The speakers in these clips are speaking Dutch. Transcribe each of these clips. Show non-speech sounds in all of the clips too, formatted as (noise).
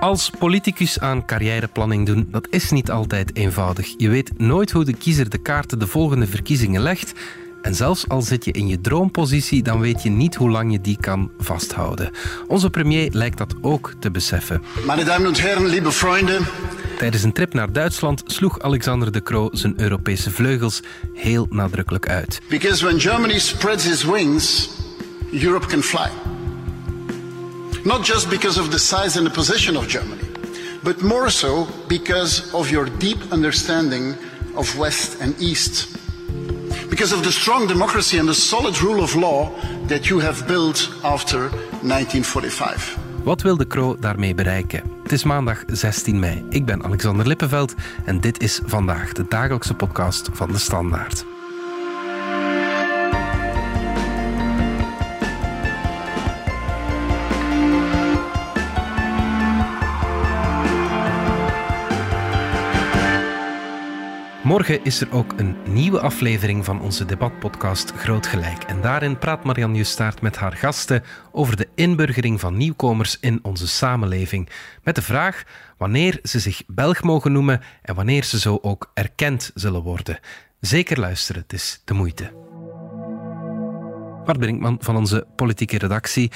Als politicus aan carrièreplanning doen, dat is niet altijd eenvoudig. Je weet nooit hoe de kiezer de kaarten de volgende verkiezingen legt. En zelfs al zit je in je droompositie, dan weet je niet hoe lang je die kan vasthouden. Onze premier lijkt dat ook te beseffen. Meine Damen und Herren, liebe Freunde. Tijdens een trip naar Duitsland sloeg Alexander de Croo zijn Europese vleugels heel nadrukkelijk uit. Because when Germany spreads its wings, Europe can fly. Not just because of the size and the position of Germany, but more so because of your deep understanding of West and East. Because of the strong democracy and the solid rule of law that you have built after 1945. Wat wil de Croo daarmee bereiken? Het is maandag 16 mei. Ik ben Alexander Lippenveld en dit is vandaag de dagelijkse podcast van de Standaard. Morgen is er ook een nieuwe aflevering van onze debatpodcast Groot Gelijk. En daarin praat Marianne Justaert met haar gasten over de inburgering van nieuwkomers in onze samenleving. Met de vraag wanneer ze zich Belg mogen noemen en wanneer ze zo ook erkend zullen worden. Zeker luisteren, het is de moeite. Bart Brinkman van onze politieke redactie.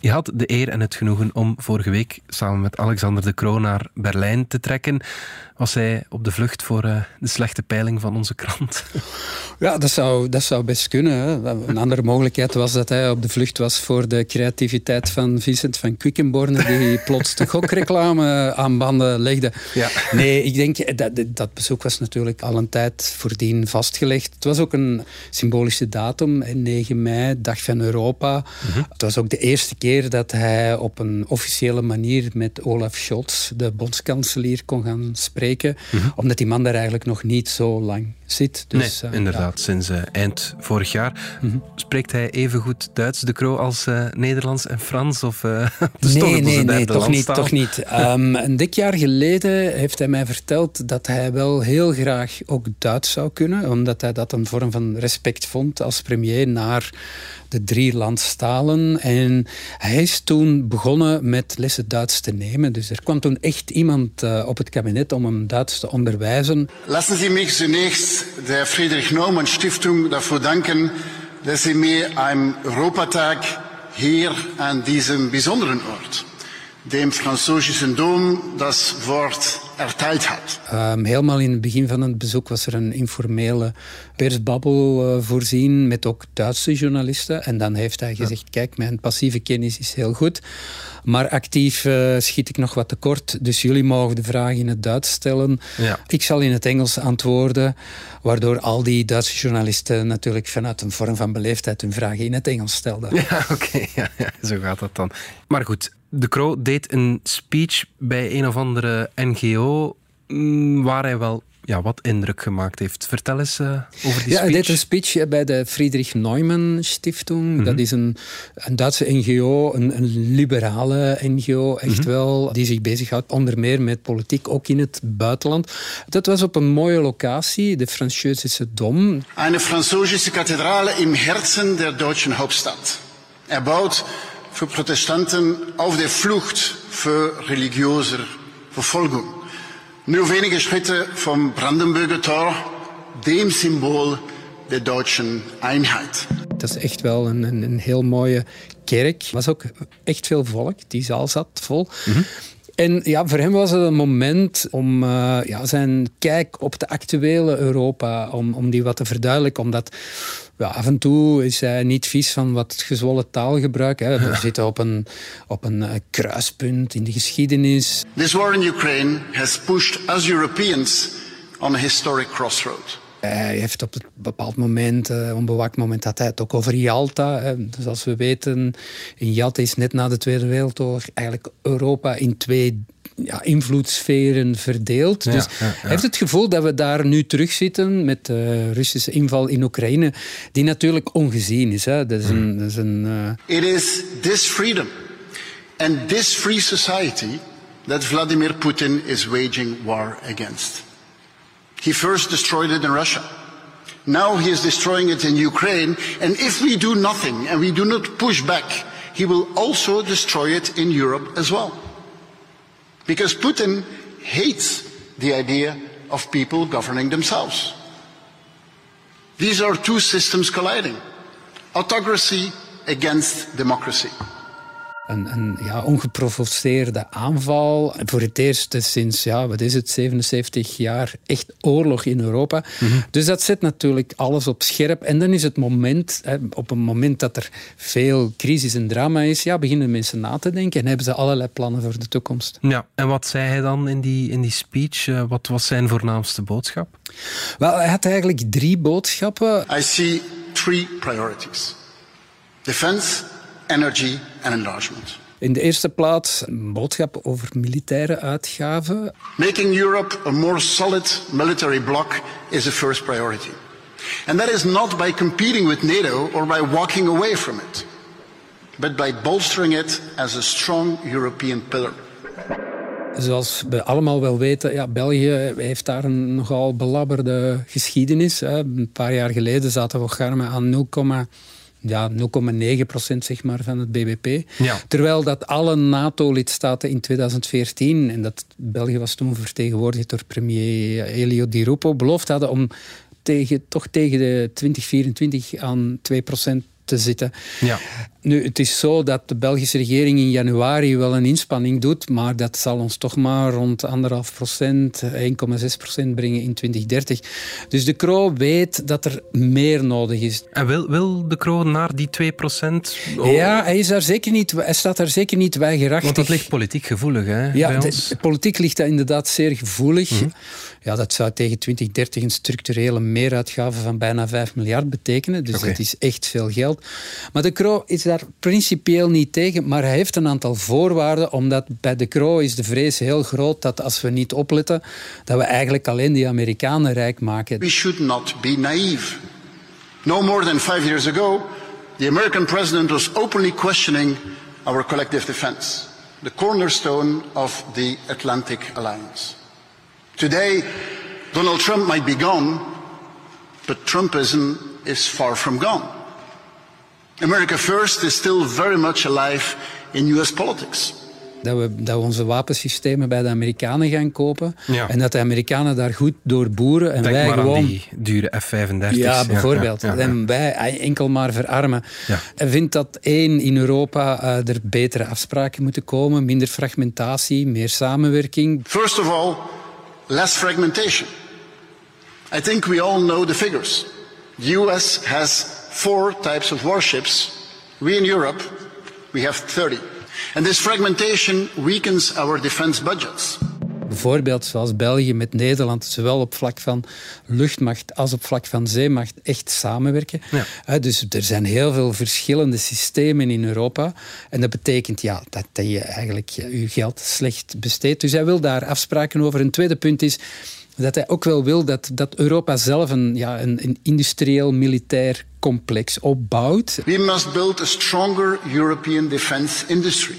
Je had de eer en het genoegen om vorige week samen met Alexander de Croo naar Berlijn te trekken. Was hij op de vlucht voor uh, de slechte peiling van onze krant? (laughs) Ja, dat zou, dat zou best kunnen. Hè. Een andere mogelijkheid was dat hij op de vlucht was voor de creativiteit van Vincent van Quickenborne, die (laughs) plots de gokreclame aan banden legde. Ja. Nee, ik denk dat dat bezoek was natuurlijk al een tijd voordien vastgelegd. Het was ook een symbolische datum, 9 mei, Dag van Europa. Mhm. Het was ook de eerste keer dat hij op een officiële manier met Olaf Scholz, de bondskanselier, kon gaan spreken. Mhm. Omdat die man daar eigenlijk nog niet zo lang zit. Dus, nee, uh, inderdaad, sinds uh, eind vorig jaar. Mm -hmm. Spreekt hij even goed Duits, de Croo, als uh, Nederlands en Frans? Of, (laughs) dus nee, toch nee, nee, toch niet. (laughs) Toch niet. Um, een dik jaar geleden heeft hij mij verteld dat hij wel heel graag ook Duits zou kunnen, omdat hij dat een vorm van respect vond als premier naar de drie landstalen. En hij is toen begonnen met lessen Duits te nemen. Dus er kwam toen echt iemand uh, op het kabinet om hem Duits te onderwijzen. Lassen Sie mich zunächst der Friedrich Naumann Stiftung dafür danken, dass sie mir am Europatag hier an diesem besonderen Ort, dem französischen Dom, das Wort erteild hat. Um, helemaal in het begin van het bezoek was er een informele persbabbel uh, voorzien met ook Duitse journalisten. En dan heeft hij gezegd, ja. kijk, mijn passieve kennis is heel goed. Maar actief uh, schiet ik nog wat tekort. Dus jullie mogen de vraag in het Duits stellen. Ja. Ik zal in het Engels antwoorden. Waardoor al die Duitse journalisten natuurlijk vanuit een vorm van beleefdheid hun vragen in het Engels stelden. Ja, (laughs) oké. Okay. Ja, ja, zo gaat dat dan. Maar goed, de Croo deed een speech bij een of andere NGO mm, waar hij wel ja, wat indruk gemaakt heeft. Vertel eens uh, over die ja, speech. Hij deed een speech bij de Friedrich Neumann Stiftung. Mm -hmm. Dat is een, een Duitse NGO, een, een liberale NGO, echt mm -hmm. wel, die zich bezighoudt onder meer met politiek, ook in het buitenland. Dat was op een mooie locatie, de Französische Dom. Een Französische kathedrale im Herzen der deutschen Hauptstadt. Erbaut für Protestanten auf der Flucht für religiöse Verfolgung. Nur wenige Schritte vom Brandenburger Tor, dem Symbol der deutschen Einheit. Dat is echt wel een, een, een heel mooie kerk. Er was ook echt veel volk. Die zaal zat vol. Mm -hmm. En ja, voor hem was het een moment om uh, ja, zijn kijk op de actuele Europa, om, om die wat te verduidelijken. Omdat ja, af en toe is hij niet vies van wat gezwollen taalgebruik. Hè. We (laughs) zitten op een, op een uh, kruispunt in de geschiedenis. This war in Ukraine has pushed us Europeans on a historic crossroad. Hij heeft op een bepaald moment, een onbewaakt moment, had hij het ook over Yalta. Dus als we weten, in Yalta is net na de Tweede Wereldoorlog eigenlijk Europa in twee ja, invloedssferen verdeeld. Ja, dus ja, ja. hij heeft het gevoel dat we daar nu terugzitten met de Russische inval in Oekraïne, die natuurlijk ongezien is. Hè. Dat is een, dat is een, uh... It is this freedom and this free society that Vladimir Putin is waging war against. He first destroyed it in Russia. Now he is destroying it in Ukraine. And if we do nothing and we do not push back, he will also destroy it in Europe as well. Because Putin hates the idea of people governing themselves. These are two systems colliding autocracy against democracy. Een, een ja, ongeprovoceerde aanval. Voor het eerst sinds, ja, wat is het, 77 jaar echt oorlog in Europa. Mhm. Dus dat zet natuurlijk alles op scherp. En dan is het moment, hè, op een moment dat er veel crisis en drama is, ja, beginnen mensen na te denken en hebben ze allerlei plannen voor de toekomst. Ja, en wat zei hij dan in die, in die speech? Uh, wat was zijn voornaamste boodschap? Wel, hij had eigenlijk drie boodschappen. I see three priorities. Defense, energy and enlargement. In de eerste plaats een boodschap over militaire uitgaven. Making Europe a more solid military bloc is a first priority. And that is not by competing with NATO or by walking away from it, but by bolstering it as a strong European pillar. Zoals we allemaal wel weten, ja, België heeft daar een nogal belabberde geschiedenis. Een paar jaar geleden zaten we aan 0, ja, 0,9 procent zeg maar, van het bbp. Terwijl dat alle NATO-lidstaten in 2014, en dat België was toen vertegenwoordigd door premier Elio Di Rupo, beloofd hadden om tegen, toch tegen de 2024 aan 2 procent te zitten. Ja. Nu, het is zo dat de Belgische regering in januari wel een inspanning doet, maar dat zal ons toch maar rond 1,5 procent, 1,6 procent brengen in 2030. Dus de Kro weet dat er meer nodig is. En wil, wil de Kro naar die 2 procent? Ja, hij, is daar zeker niet, hij staat daar zeker niet weigerachtig. Want dat ligt politiek gevoelig, hè? Ja, de, politiek ligt dat inderdaad zeer gevoelig. Mhm. Ja, dat zou tegen 2030 een structurele meeruitgave van bijna 5 miljard betekenen. Dus dat is echt veel geld. Maar de Kro is daar principieel niet tegen, maar hij heeft een aantal voorwaarden, omdat bij de Kro is de vrees heel groot dat als we niet opletten, dat we eigenlijk alleen die Amerikanen rijk maken. We should not be naive. No more than five years ago, the American president was openly questioning our collective defense, the cornerstone of the Atlantic Alliance. Today, Donald Trump might be gone, but Trumpism is far from gone. America First is still very much alive in US politics. Dat we, dat we onze wapensystemen bij de Amerikanen gaan kopen. En dat de Amerikanen daar goed door boeren. En Denk wij maar gewoon. Aan die dure F-35. Ja, bijvoorbeeld. en wij enkel maar verarmen. En vindt dat één, in Europa uh, er betere afspraken moeten komen. Minder fragmentatie, meer samenwerking. First of all, less fragmentation. I think we all know the figures. The US has four types of warships. We in Europe, we have 30. And this fragmentation weakens our defense budgets. Bijvoorbeeld zoals België met Nederland, zowel op vlak van luchtmacht als op vlak van zeemacht, echt samenwerken. Ja. dus er zijn heel veel verschillende systemen in Europa. En dat betekent ja, dat, dat je eigenlijk je geld slecht besteedt. Dus hij wil daar afspraken over. Een tweede punt is dat hij ook wel wil dat, dat Europa zelf een, ja, een, een industrieel militair complex opbouwt. We must build a stronger European defense industry.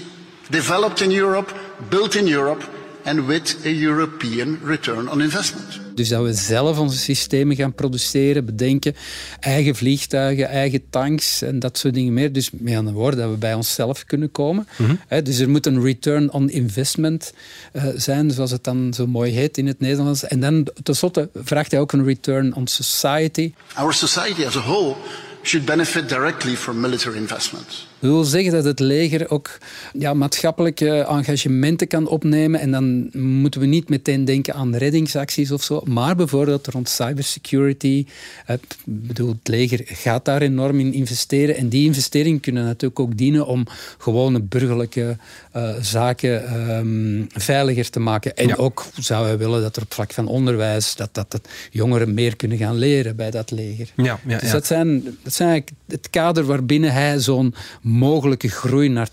Developed in Europe, built in Europe and with a European return on investment. Dus dat we zelf onze systemen gaan produceren, bedenken. Eigen vliegtuigen, eigen tanks en dat soort dingen meer. Dus met andere woorden, dat we bij onszelf kunnen komen. Mhm. dus er moet een return on investment uh, zijn, zoals het dan zo mooi heet in het Nederlands. En dan tenslotte vraagt hij ook een return on society. Our society as a whole should benefit directly from military investment. Dat wil zeggen dat het leger ook ja, maatschappelijke engagementen kan opnemen. En dan moeten we niet meteen denken aan reddingsacties of zo. Maar bijvoorbeeld rond cybersecurity. Het, bedoel, het leger gaat daar enorm in investeren. En die investeringen kunnen natuurlijk ook dienen om gewone burgerlijke uh, zaken um, veiliger te maken. En ook zouden we willen dat er op vlak van onderwijs, dat, dat, dat jongeren meer kunnen gaan leren bij dat leger. Ja, ja, dus dat zijn, dat zijn eigenlijk het kader waarbinnen hij zo'n mogelijke groei naar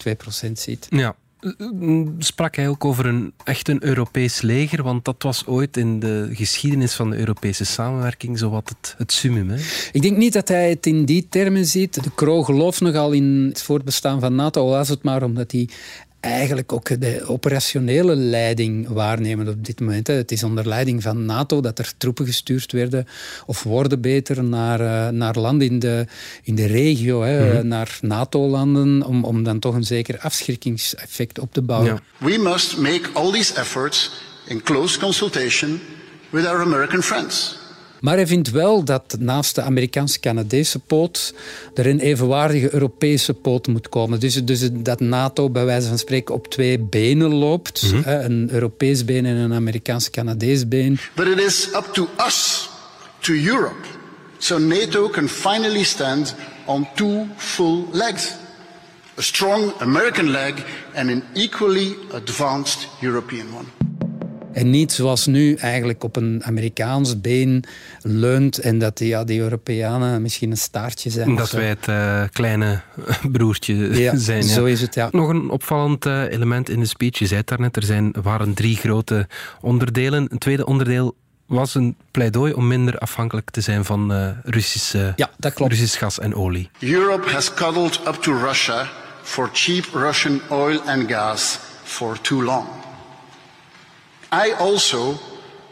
2% ziet. Ja. Sprak hij ook over een echt een Europees leger? Want dat was ooit in de geschiedenis van de Europese samenwerking zowat het, het summum. Hè? Ik denk niet dat hij het in die termen ziet. De Kroo gelooft nogal in het voortbestaan van NATO, al was het maar omdat hij eigenlijk ook de operationele leiding waarnemen op dit moment. Het is onder leiding van NATO dat er troepen gestuurd werden, of worden beter, naar, uh, naar landen in de, in de regio, hè, mhm. naar NATO-landen, om, om dan toch een zeker afschrikkingseffect op te bouwen. We must make all these efforts in close consultation with our American friends. Maar hij vindt wel dat naast de Amerikaans-Canadese poot er een evenwaardige Europese poot moet komen. Dus, dus dat NATO bij wijze van spreken op twee benen loopt. Mm -hmm. Een Europees been en een Amerikaans-Canadees been. But it is up to us, to Europe. So NATO can finally stand on two full legs. A strong American leg and an equally advanced European one. En niet zoals nu eigenlijk op een Amerikaans been leunt en dat die, ja, die Europeanen misschien een staartje zijn. Dat wij het uh, kleine (laughs) broertje ja, (laughs) zijn. Ja. Zo is het, ja. Nog een opvallend uh, element in de speech. Je zei het daarnet, er zijn, waren drie grote onderdelen. Een tweede onderdeel was een pleidooi om minder afhankelijk te zijn van uh, Russische, ja, dat klopt. Russisch gas en olie. Europe has cuddled up to Russia for cheap Russian oil and gas for too long. I also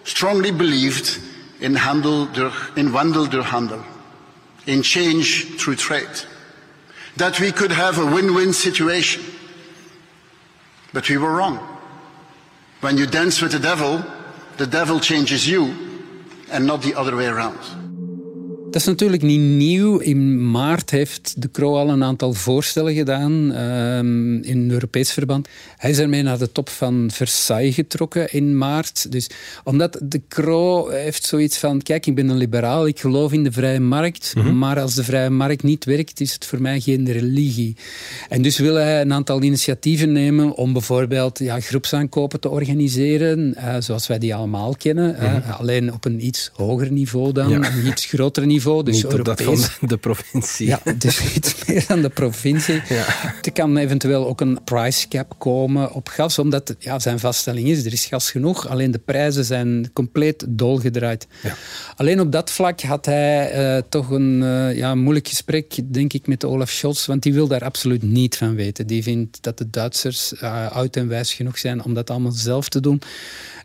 strongly believed in, handel door, in wandel door handel, in change through trade, that we could have a win-win situation. But we were wrong. When you dance with the devil, the devil changes you and not the other way around. Dat is natuurlijk niet nieuw. In maart heeft de Croo al een aantal voorstellen gedaan um, in Europees verband. Hij is ermee naar de top van Versailles getrokken in maart. Dus omdat de Croo heeft zoiets van: kijk, ik ben een liberaal, ik geloof in de vrije markt. Mhm. Maar als de vrije markt niet werkt, is het voor mij geen religie. En dus wil hij een aantal initiatieven nemen om bijvoorbeeld ja, groepsaankopen te organiseren, uh, zoals wij die allemaal kennen. Mm alleen op een iets hoger niveau dan, een iets groter niveau niveau. Dus Niet Europees. dat van de provincie. Ja, dus (laughs) iets meer dan de provincie. Ja. Er kan eventueel ook een price cap komen op gas, omdat ja, zijn vaststelling is, er is gas genoeg, alleen de prijzen zijn compleet dolgedraaid. Ja. Alleen op dat vlak had hij uh, toch een uh, ja, moeilijk gesprek, denk ik, met Olaf Scholz, want die wil daar absoluut niet van weten. Die vindt dat de Duitsers uh, oud en wijs genoeg zijn om dat allemaal zelf te doen.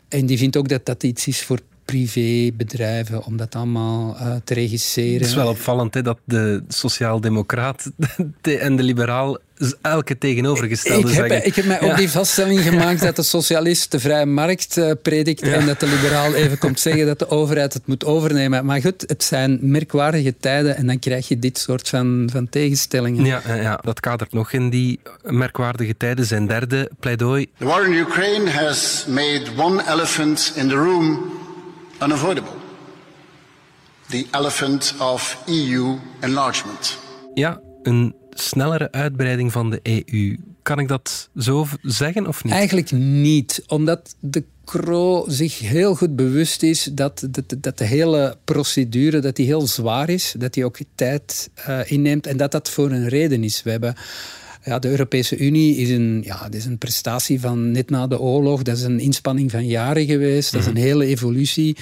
En die vindt ook dat dat iets is voor privébedrijven om dat allemaal uh, te regisseren. Het is wel opvallend hè, dat de sociaaldemocraat (laughs) en de liberaal elke tegenovergestelde ik zeggen. Heb, ik heb mij ook die vaststelling gemaakt (laughs) dat de socialist de vrije markt uh, predikt en dat de liberaal even komt zeggen dat de overheid het moet overnemen. Maar goed, het zijn merkwaardige tijden en dan krijg je dit soort van, van tegenstellingen. Ja, ja, dat kadert nog in die merkwaardige tijden. Zijn derde pleidooi. The war in Ukraine has made one elephant in the room unavoidable. The elephant of EU enlargement. Ja, een snellere uitbreiding van de EU. Kan ik dat zo zeggen of niet? Eigenlijk niet, omdat de Cro zich heel goed bewust is dat, dat, dat, de hele procedure dat die heel zwaar is, dat die ook tijd uh, inneemt en dat dat voor een reden is. We hebben ja, de Europese Unie is een, ja, dat is een prestatie van net na de oorlog. Dat is een inspanning van jaren geweest. Dat is een mhm. hele evolutie.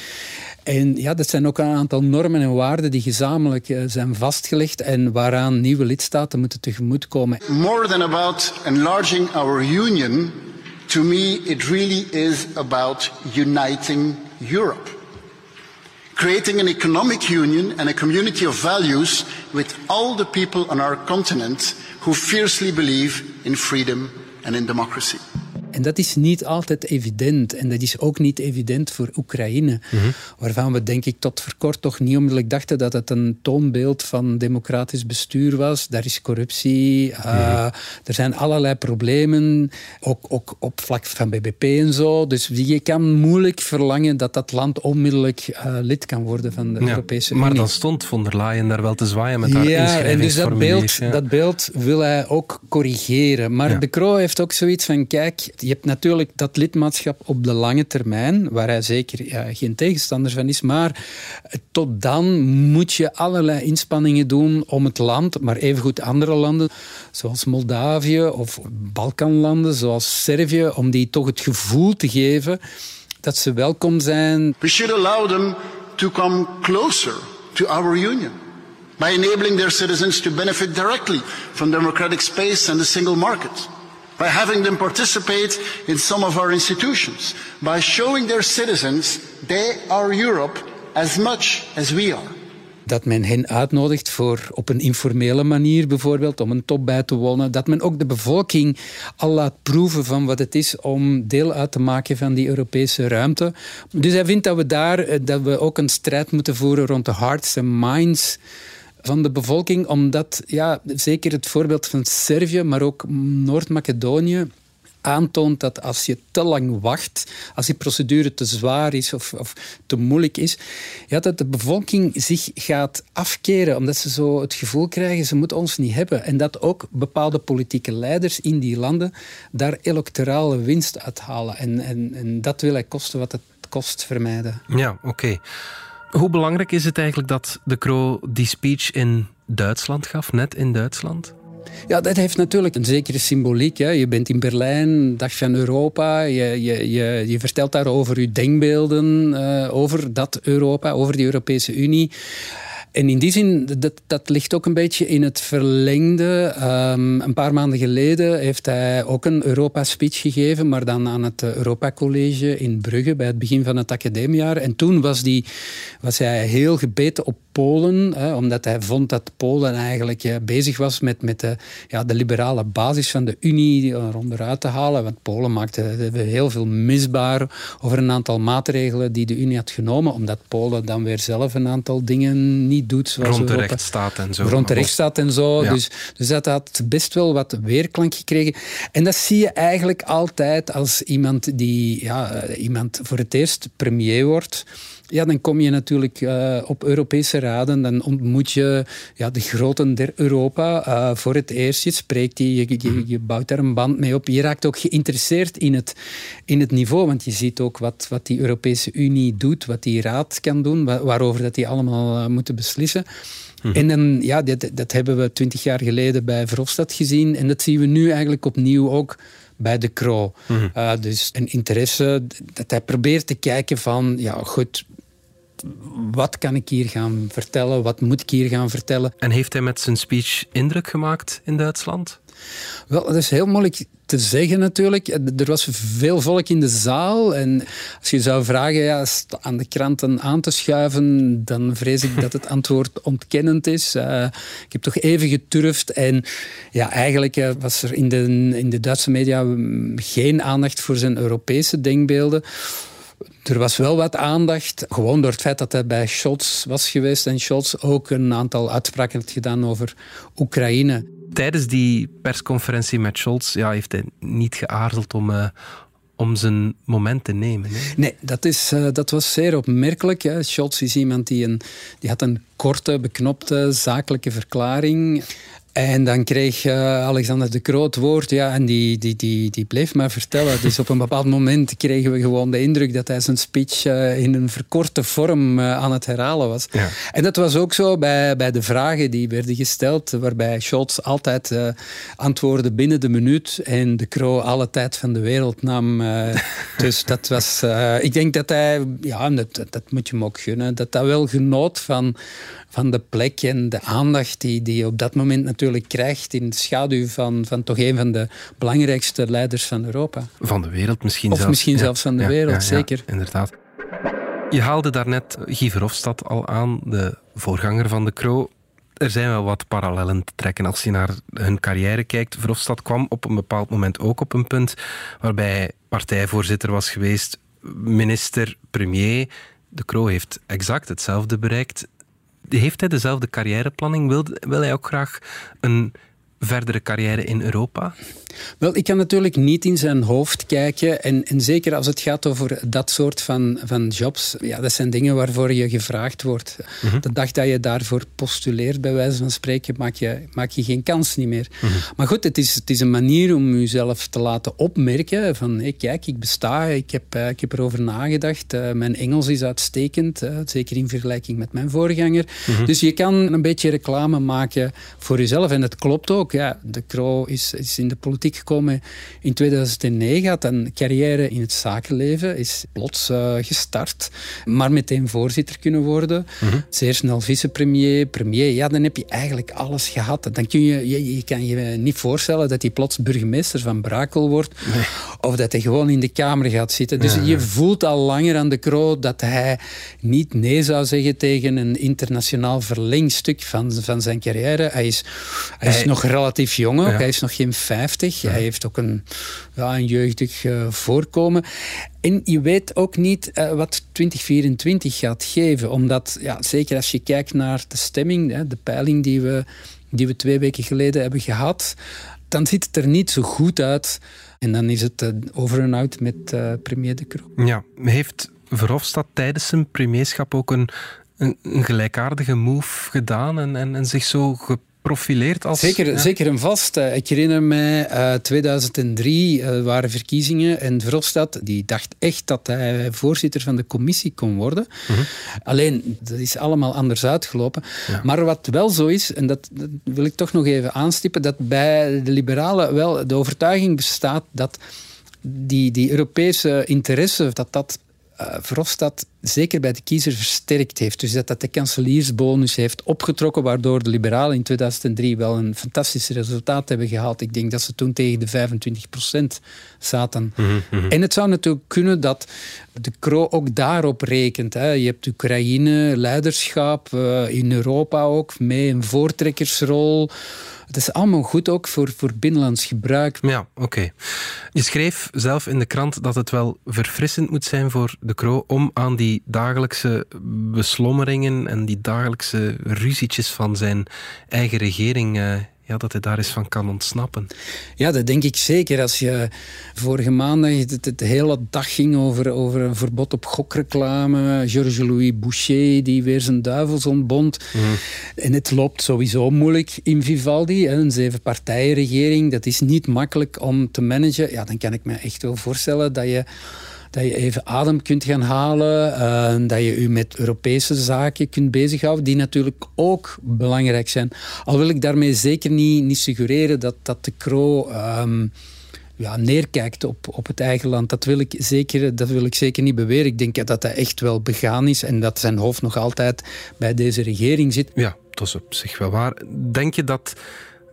En ja, dat zijn ook een aantal normen en waarden die gezamenlijk uh, zijn vastgelegd en waaraan nieuwe lidstaten moeten tegemoetkomen. More than about enlarging our union, to me it really is about uniting Europe. Creating an economic union and a community of values with all the people on our continent who fiercely believe in freedom and in democracy. En dat is niet altijd evident. En dat is ook niet evident voor Oekraïne. Mhm. Waarvan we denk ik tot voor kort toch niet onmiddellijk dachten dat het een toonbeeld van democratisch bestuur was. Daar is corruptie. Uh, Er zijn allerlei problemen. Ook, ook op vlak van BBP en zo. Dus je kan moeilijk verlangen dat dat land onmiddellijk uh, lid kan worden van de Europese Unie. Maar dan stond von der Leyen daar wel te zwaaien met haar ja, en dus dat beeld, dat beeld wil hij ook corrigeren. Maar de Croo heeft ook zoiets van, kijk, je hebt natuurlijk dat lidmaatschap op de lange termijn, waar hij zeker geen tegenstander van is, maar tot dan moet je allerlei inspanningen doen om het land, maar evengoed andere landen, zoals Moldavië of Balkanlanden, zoals Servië, om die toch het gevoel te geven dat ze welkom zijn. We should allow them to come closer to our union by enabling their citizens to benefit directly from democratic space and the single market. By having them participate in some of our institutions, by showing their citizens they are Europe as much as we are dat men hen uitnodigt voor op een informele manier bijvoorbeeld om een top bij te wonen. Dat men ook de bevolking al laat proeven van wat het is om deel uit te maken van die Europese ruimte. Dus hij vindt dat we daar eh, dat we ook een strijd moeten voeren rond de hearts en minds van de bevolking, omdat ja, zeker het voorbeeld van Servië, maar ook Noord-Macedonië aantoont dat als je te lang wacht, als die procedure te zwaar is of, of, te moeilijk is, ja, dat de bevolking zich gaat afkeren, omdat ze zo het gevoel krijgen, ze moeten ons niet hebben. En dat ook bepaalde politieke leiders in die landen daar electorale winst uithalen. En, en, en dat wil hij kosten wat het kost vermijden. Ja, oké. Hoe belangrijk is het eigenlijk dat de Croo die speech in Duitsland gaf, net in Duitsland? Ja, dat heeft natuurlijk een zekere symboliek. Hè. Je bent in Berlijn, dag van Europa. Je, je, je, je vertelt daar over je denkbeelden uh, over dat Europa, over de Europese Unie. En in die zin, dat, dat ligt ook een beetje in het verlengde. Um, een paar maanden geleden heeft hij ook een Europa-speech gegeven, maar dan aan het Europa-college in Brugge bij het begin van het academiejaar. En toen was, die, was hij heel gebeten op Polen, hè, omdat hij vond dat Polen eigenlijk ja, bezig was met, met de, ja, de liberale basis van de Unie eronderuit te halen. Want Polen maakte heel veel misbaar over een aantal maatregelen die de Unie had genomen, omdat Polen dan weer zelf een aantal dingen niet doet. Zoals rond de rechtsstaat en zo. Rond de rechtsstaat en zo. Dus, dus dat had best wel wat weerklank gekregen. En dat zie je eigenlijk altijd als iemand die ja, iemand voor het eerst premier wordt ja, dan kom je natuurlijk uh, op Europese raden. Dan ontmoet je ja, de groten der Europa uh, voor het eerst. Je spreekt die, je, je, je, bouwt daar een band mee op. Je raakt ook geïnteresseerd in het, in het niveau. Want je ziet ook wat, wat die Europese Unie doet, wat die raad kan doen, waarover dat die allemaal uh, moeten beslissen. Mhm. En dan, ja, dat, dat hebben we twintig jaar geleden bij Verhofstadt gezien. En dat zien we nu eigenlijk opnieuw ook bij de Kro. Mm uh, dus een interesse dat hij probeert te kijken van, ja goed, wat kan ik hier gaan vertellen? Wat moet ik hier gaan vertellen? En heeft hij met zijn speech indruk gemaakt in Duitsland? Wel, dat is heel moeilijk te zeggen natuurlijk. Er was veel volk in de zaal. En als je zou vragen ja, aan de kranten aan te schuiven, dan vrees ik dat het (laughs) antwoord ontkennend is. Uh, ik heb toch even geturfd. En ja, eigenlijk uh, was er in de, in de Duitse media geen aandacht voor zijn Europese denkbeelden. Er was wel wat aandacht, gewoon door het feit dat hij bij Scholz was geweest en Scholz ook een aantal uitspraken had gedaan over Oekraïne. Tijdens die persconferentie met Scholz ja, heeft hij niet geaarzeld om, uh, om zijn moment te nemen. Hè? Nee, dat, is, uh, dat was zeer opmerkelijk. Hè. Scholz is iemand die, een, die had een korte, beknopte zakelijke verklaring. En dan kreeg uh, Alexander de Croo het woord ja, en die, die, die, die bleef maar vertellen. Dus op een bepaald moment kregen we gewoon de indruk dat hij zijn speech uh, in een verkorte vorm uh, aan het herhalen was. Ja. En dat was ook zo bij, bij de vragen die werden gesteld, waarbij Scholz altijd antwoordde binnen de minuut en de Croo alle tijd van de wereld nam. (laughs) dus dat was... ik denk dat hij... Ja, dat, dat moet je hem ook gunnen. Dat hij wel genoot van van de plek en de aandacht die, die je op dat moment natuurlijk krijgt in de schaduw van, van toch een van de belangrijkste leiders van Europa. Van de wereld misschien of zelfs. misschien zelfs van de wereld, zeker. inderdaad. Je haalde daarnet Guy Verhofstadt al aan, de voorganger van de Kro. Er zijn wel wat parallellen te trekken als je naar hun carrière kijkt. Verhofstadt kwam op een bepaald moment ook op een punt waarbij hij partijvoorzitter was geweest, minister, premier. De Kro heeft exact hetzelfde bereikt heeft hij dezelfde carrièreplanning? Wil, wil hij ook graag een verdere carrière in Europa? Wel, ik kan natuurlijk niet in zijn hoofd kijken. En, en zeker als het gaat over dat soort van, van jobs. Ja, dat zijn dingen waarvoor je gevraagd wordt. Mhm. De dag dat je daarvoor postuleert, bij wijze van spreken, maak je, maak je geen kans niet meer. Mhm. Maar goed, het is, het is een manier om jezelf te laten opmerken. Van, hey, kijk, ik besta, ik heb, uh, ik heb erover nagedacht. Uh, mijn Engels is uitstekend, uh, zeker in vergelijking met mijn voorganger. Mhm. Dus je kan een beetje reclame maken voor jezelf. En het klopt ook ja, de Croo is, is in de politiek gekomen in 2009, had een carrière in het zakenleven, is plots uh, gestart, maar meteen voorzitter kunnen worden. Mm Zeer snel vicepremier, premier. Ja, dan heb je eigenlijk alles gehad. Dan kun je, je, je kan je niet voorstellen dat hij plots burgemeester van Brakel wordt, of dat hij gewoon in de Kamer gaat zitten. Dus je voelt al langer aan de Croo dat hij niet nee zou zeggen tegen een internationaal verlengstuk van, van zijn carrière. Hij is, hij is nog relatief jong ook. Hij is nog geen 50. Hij heeft ook een, ja, een jeugdig uh, voorkomen. En je weet ook niet uh, wat 2024 gaat geven. Omdat, ja, zeker als je kijkt naar de stemming, hè, de peiling die we, die we twee weken geleden hebben gehad, dan ziet het er niet zo goed uit. En dan is het uh, over en out met uh, premier De Croo. Ja, heeft Verhofstadt tijdens zijn premierschap ook een, een, een gelijkaardige move gedaan en, en, en zich zo geprofileerd als... Zeker, zeker en vast. Eh, ik herinner mij, uh, 2003 uh, waren verkiezingen en Verhofstadt die dacht echt dat hij voorzitter van de commissie kon worden. Mhm. Alleen, dat is allemaal anders uitgelopen. Maar wat wel zo is, en dat, dat, wil ik toch nog even aanstippen, dat bij de liberalen wel de overtuiging bestaat dat die, die Europese interesse, dat dat Verhofstadt zeker bij de kiezer versterkt heeft. Dus dat dat de kanseliersbonus heeft opgetrokken, waardoor de liberalen in 2003 wel een fantastisch resultaat hebben gehaald. Ik denk dat ze toen tegen de 25 procent zaten. Mhm, mhm. En het zou natuurlijk kunnen dat de Kro ook daarop rekent. Hè. Je hebt Oekraïne, leiderschap, uh, in Europa ook, mee een voortrekkersrol. Het is allemaal goed ook voor, voor binnenlands gebruik. Ja, oké. Je schreef zelf in de krant dat het wel verfrissend moet zijn voor de Kro om aan die dagelijkse beslommeringen en die dagelijkse ruzietjes van zijn eigen regering uh, ja, dat hij daar eens van kan ontsnappen. Ja, dat denk ik zeker. Als je vorige maandag het, het hele dag ging over, over een verbod op gokreclame, Georges-Louis Boucher die weer zijn duivels ontbond. Mhm. En het loopt sowieso moeilijk in Vivaldi, een zevenpartijenregering. Dat is niet makkelijk om te managen. Ja, dan kan ik me echt wel voorstellen dat je dat je even adem kunt gaan halen, uh, dat je je met Europese zaken kunt bezighouden, die natuurlijk ook belangrijk zijn. Al wil ik daarmee zeker niet, niet suggereren dat, dat de Kro um, ja, neerkijkt op, op het eigen land. Dat wil, ik zeker, dat wil ik zeker niet beweren. Ik denk dat hij echt wel begaan is en dat zijn hoofd nog altijd bij deze regering zit. Ja, dat is op zich wel waar. Denk je dat,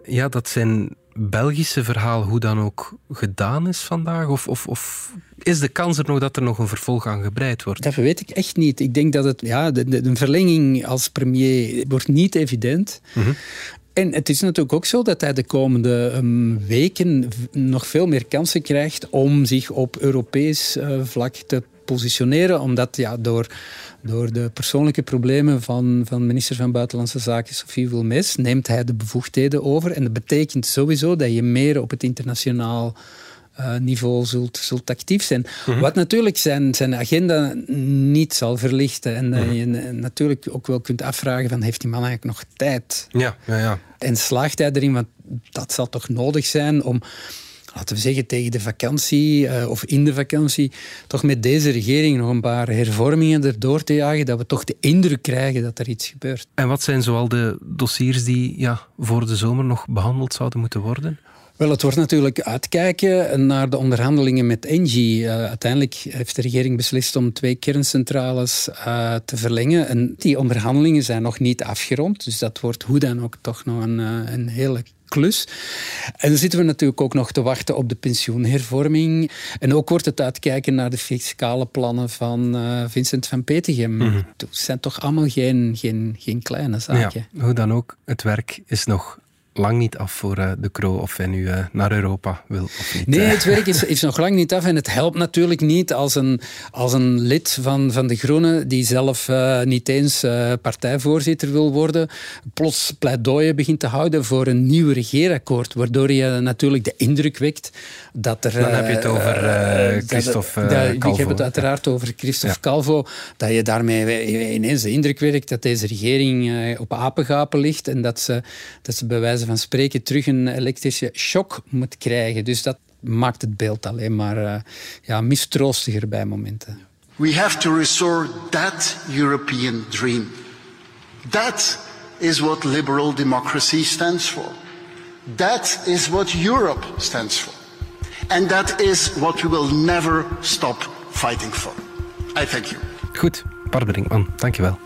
ja, dat zijn Belgische verhaal hoe dan ook gedaan is vandaag? Of, of, of is de kans er nog dat er nog een vervolg aan gebreid wordt? Dat weet ik echt niet. Ik denk dat het, ja, de, de, verlenging als premier wordt niet evident. Mm En het is natuurlijk ook zo dat hij de komende um, weken nog veel meer kansen krijgt om zich op Europees uh, vlak te positioneren. Omdat ja, door door de persoonlijke problemen van, van minister van Buitenlandse Zaken Sophie Wilmes neemt hij de bevoegdheden over. En dat betekent sowieso dat je meer op het internationaal uh, niveau zult, zult actief zijn. Mhm. Wat natuurlijk zijn, zijn agenda niet zal verlichten. En uh, je natuurlijk ook wel kunt afvragen van heeft die man eigenlijk nog tijd? Ja, ja, ja. En slaagt hij erin? Want dat zal toch nodig zijn om laten we zeggen, tegen de vakantie uh, of in de vakantie, toch met deze regering nog een paar hervormingen erdoor te jagen, dat we toch de indruk krijgen dat er iets gebeurt. En wat zijn zoal de dossiers die ja, voor de zomer nog behandeld zouden moeten worden? Wel, het wordt natuurlijk uitkijken naar de onderhandelingen met Engie. Uh, uiteindelijk heeft de regering beslist om twee kerncentrales uh, te verlengen. En die onderhandelingen zijn nog niet afgerond. Dus dat wordt hoe dan ook toch nog een, uh, een hele klus. En dan zitten we natuurlijk ook nog te wachten op de pensioenhervorming. En ook wordt het uitkijken naar de fiscale plannen van uh, Vincent van Petegem. Mm Het zijn toch allemaal geen, geen, geen kleine zaken. Ja, hoe dan ook, het werk is nog lang niet af voor uh, de Kro of hij nu uh, naar Europa wil of niet. Nee, het werk is, is nog lang niet af en het helpt natuurlijk niet als een, als een lid van, van de Groenen die zelf uh, niet eens partijvoorzitter wil worden, plots pleidooien begint te houden voor een nieuw regeerakkoord, waardoor je natuurlijk de indruk wekt dat er... Dan heb je het over Christophe Calvo. Ik heb het uiteraard over Christophe Calvo, dat je daarmee ineens de indruk wekt dat deze regering op apengapen ligt en dat ze, dat ze bij wijze van spreken terug een elektrische shock moet krijgen. Dus dat maakt het beeld alleen maar uh, ja, mistroostiger bij momenten. We have to restore that European dream. That is what liberal democracy stands for. That is what Europe stands for. And that is what we will never stop fighting for. I thank you. Goed, Bart Brinkman, dankjewel.